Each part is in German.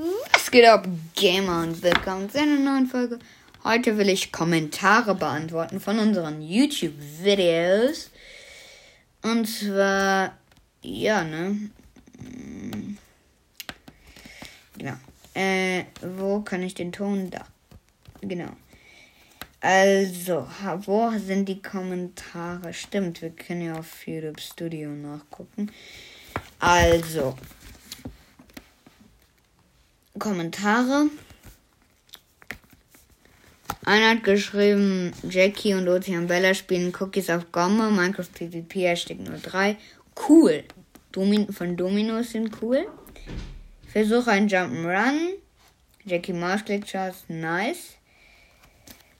Was geht ab, Gamer und willkommen zu einer neuen Folge. Heute will ich Kommentare beantworten von unseren YouTube-Videos. Und zwar, ja, ne? Genau. Äh, wo kann ich den Ton? Da. Genau. Also, wo sind die Kommentare? Stimmt, wir können ja auf YouTube Studio nachgucken. Also, Kommentare. Einer hat geschrieben, Jackie und Ozean Bella spielen Cookies auf Gomme, Minecraft PvP, Hashtag 03. Cool. Domin von Dominos sind cool. Versuche ein Jump'n'Run. Jackie Maus Charts, nice.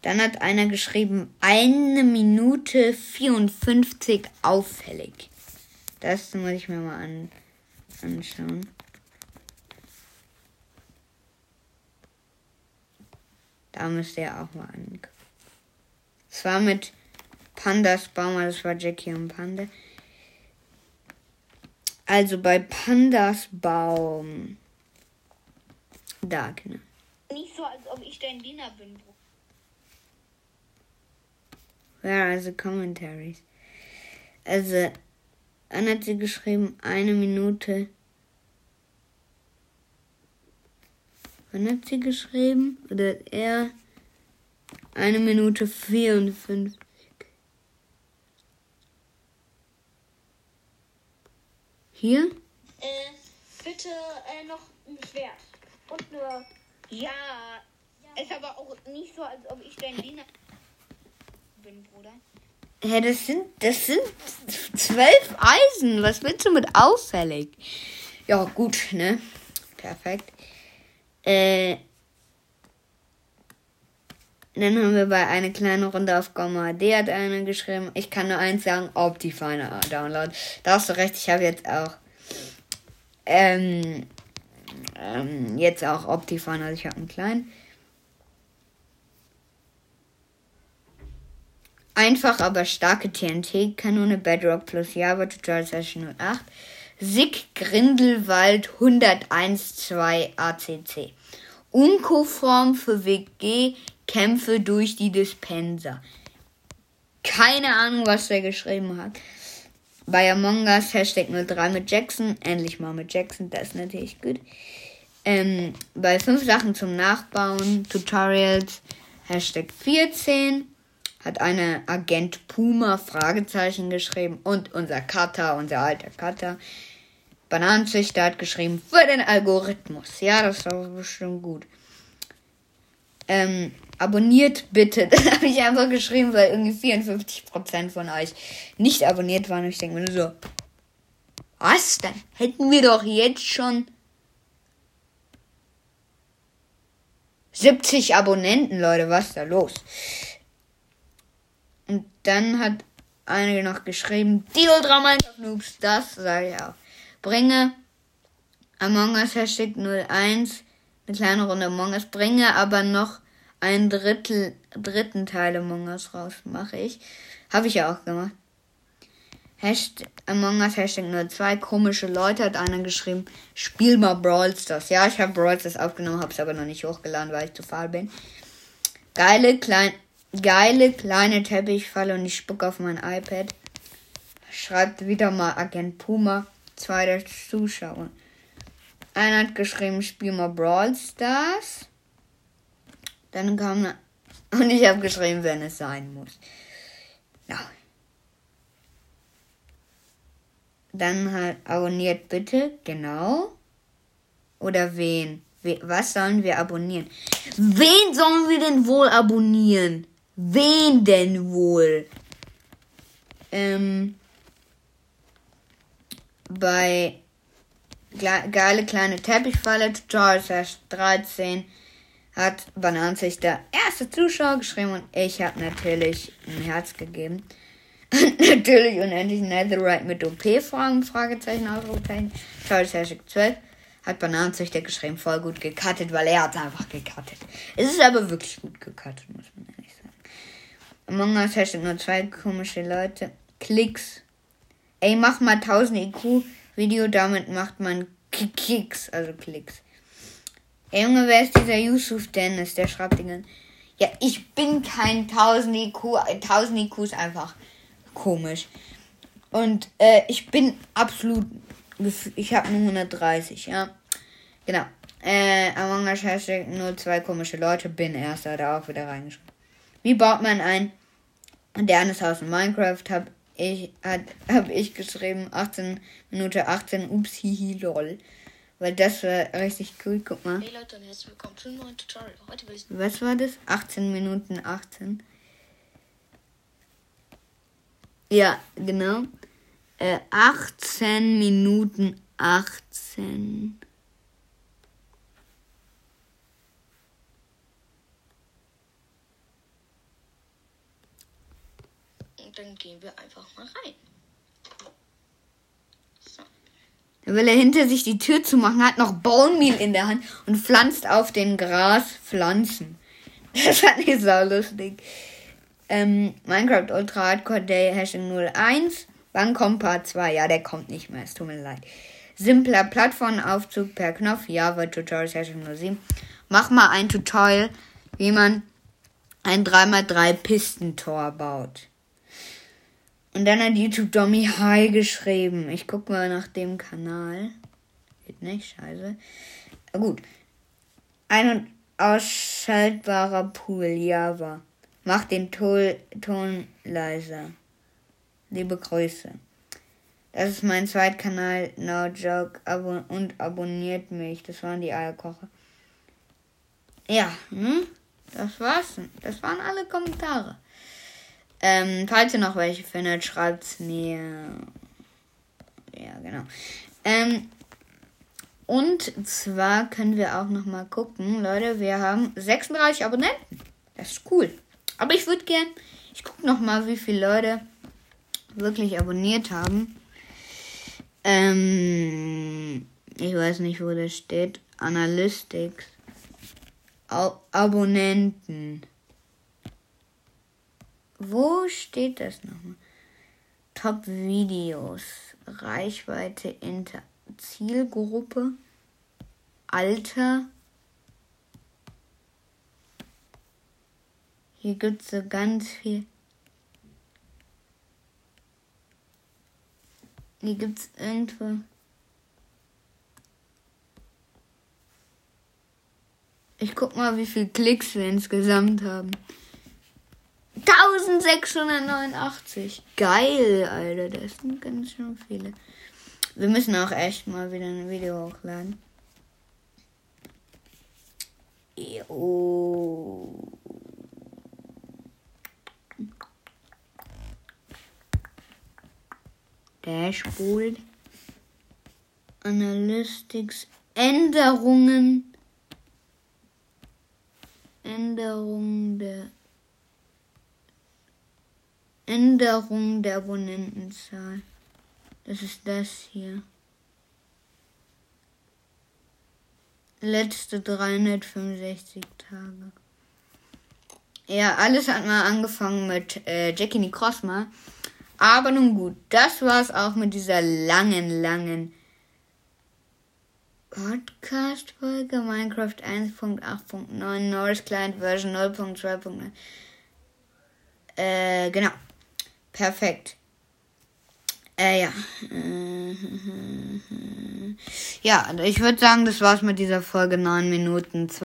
Dann hat einer geschrieben, eine Minute 54 auffällig. Das muss ich mir mal an, anschauen. Da müsst ihr auch mal angucken. Es war mit Pandas Baum, das war Jackie und Panda. Also bei Pandas Baum. Da, genau. Nicht so, als ob ich dein Diener bin, Bro. Where are the commentaries? Also, dann hat sie geschrieben, eine Minute. Wann hat sie geschrieben? Oder hat er? Eine Minute 54. Hier? Äh, bitte äh, noch ein Schwert. Und nur. Ja, ist aber auch nicht so, als ob ich dein Diener bin, Bruder. Hä, das sind, das sind zwölf Eisen. Was willst du mit auffällig? Ja, gut, ne? Perfekt. Äh, dann haben wir bei einer kleinen Runde auf Gomma D hat einer geschrieben. Ich kann nur eins sagen, Optifine Download. Da hast du recht, ich habe jetzt auch ähm, ähm, jetzt auch Optifine, also ich habe einen kleinen. Einfach aber starke TNT-Kanone Bedrock plus Java Tutorial Session 08. Sig Grindelwald 101.2 ACC. Unko-Form für WG Kämpfe durch die Dispenser. Keine Ahnung, was der geschrieben hat. Bei Among Us Hashtag 03 mit Jackson. Endlich mal mit Jackson, das ist natürlich gut. Ähm, bei 5 Sachen zum Nachbauen, Tutorials, Hashtag 14 hat eine Agent Puma Fragezeichen geschrieben und unser Cutter, unser alter Cutter. Bananenzüchter hat geschrieben für den Algorithmus. Ja, das war bestimmt gut. Ähm, abonniert bitte. Das habe ich einfach geschrieben, weil irgendwie 54% von euch nicht abonniert waren. Und ich denke mir nur so, was denn? Hätten wir doch jetzt schon 70 Abonnenten, Leute. Was ist da los? Und dann hat einige noch geschrieben, Ultra Minecraft Noobs, das sage ich auch. Bringe Among Us Hashtag 01, eine kleine Runde Among Us, bringe aber noch ein Drittel, dritten Teil Among Us raus, mache ich. Habe ich ja auch gemacht. Hashtag Among Us Hashtag 02, komische Leute hat einer geschrieben, spiel mal Brawl Stars. Ja, ich habe Brawl Stars aufgenommen, habe es aber noch nicht hochgeladen, weil ich zu faul bin. Geile, kleine geile kleine Teppichfalle und ich spucke auf mein iPad. Schreibt wieder mal Agent Puma, zwei der Zuschauer. Einer hat geschrieben, spiel mal Brawl Stars. Dann kam und ich habe geschrieben, wenn es sein muss. Ja. Dann halt abonniert bitte, genau. Oder wen? Was sollen wir abonnieren? Wen sollen wir denn wohl abonnieren? Wen denn wohl? Ähm, bei geile kleine Teppichfalle, Tutorial 13, hat Bananensicht der erste Zuschauer geschrieben und ich habe natürlich ein Herz gegeben. natürlich unendlich Netherite mit OP-Fragen, Fragezeichen, Ausrufezeichen. Tutorial 12 hat Bananenzüchter geschrieben, voll gut gecuttet, weil er hat einfach gecuttet. Es ist aber wirklich gut gecuttet, muss man ehrlich sagen. Among Us Hashtag nur zwei komische Leute. Klicks. Ey, mach mal 1000 IQ Video, damit macht man Kicks, also Klicks. Ey, Junge, wer ist dieser Yusuf Dennis? Der schreibt den. Ja, ich bin kein 1000 IQ. 1000 IQ ist einfach komisch. Und äh, ich bin absolut. Ich habe nur 130, ja. Genau. Äh, Among Us Hashtag nur zwei komische Leute. Bin erster, da auch wieder reingeschrieben. Wie baut man ein modernes Haus in Minecraft? Hab ich, hat, hab ich geschrieben. 18 Minute 18. Ups, hihi, lol. Weil das war richtig cool. Guck mal. Hey Leute und herzlich willkommen zu einem neuen Tutorial. Heute will ich. Was war das? 18 Minuten 18. Ja, genau. Äh, 18 Minuten 18. dann gehen wir einfach mal rein. So. Will er hinter sich die Tür zumachen, hat noch Bone Meal in der Hand und pflanzt auf den Gras Pflanzen. Das fand ich so lustig. Ähm, Minecraft Ultra Hardcore Day Hashtag 01. Wann kommt Part 2? Ja, der kommt nicht mehr. Es tut mir leid. Simpler Plattformaufzug per Knopf. Java Tutorial Hashtag 07. Mach mal ein Tutorial, wie man ein 3x3 Pistentor baut. Und dann hat YouTube Dommy Hi geschrieben. Ich guck mal nach dem Kanal. Geht nicht, scheiße. Ah, gut. Ein und ausschaltbarer Pool, Java. Mach den Ton, Ton leiser. Liebe Grüße. Das ist mein Zweitkanal, No Joke. Abo und abonniert mich. Das waren die Eierkocher. Ja, hm? Das war's. Das waren alle Kommentare. Ähm, falls ihr noch welche findet, schreibt's mir. Ja, genau. Ähm, und zwar können wir auch noch mal gucken, Leute, wir haben 36 Abonnenten. Das ist cool. Aber ich würde gern, ich gucke noch mal, wie viele Leute wirklich abonniert haben. Ähm, ich weiß nicht, wo das steht. Analytics. Ab Abonnenten. Wo steht das nochmal? Top Videos. Reichweite Inter. Zielgruppe. Alter. Hier gibt es so ganz viel. Hier gibt es irgendwo. Ich guck mal, wie viele Klicks wir insgesamt haben. 1689. Geil, Alter. Das sind ganz schön viele. Wir müssen auch echt mal wieder ein Video hochladen. Jo. Dashboard. Analytics. Änderungen. Änderungen der Änderung der Abonnentenzahl. Das ist das hier. Letzte 365 Tage. Ja, alles hat mal angefangen mit äh, Jackie Nicrosma. Aber nun gut, das war's auch mit dieser langen, langen Podcast-Folge Minecraft 1.8.9 Norris Client Version 0.2.9. Äh, genau. Perfekt. Äh, ja. Ja, ich würde sagen, das war's mit dieser Folge 9 Minuten.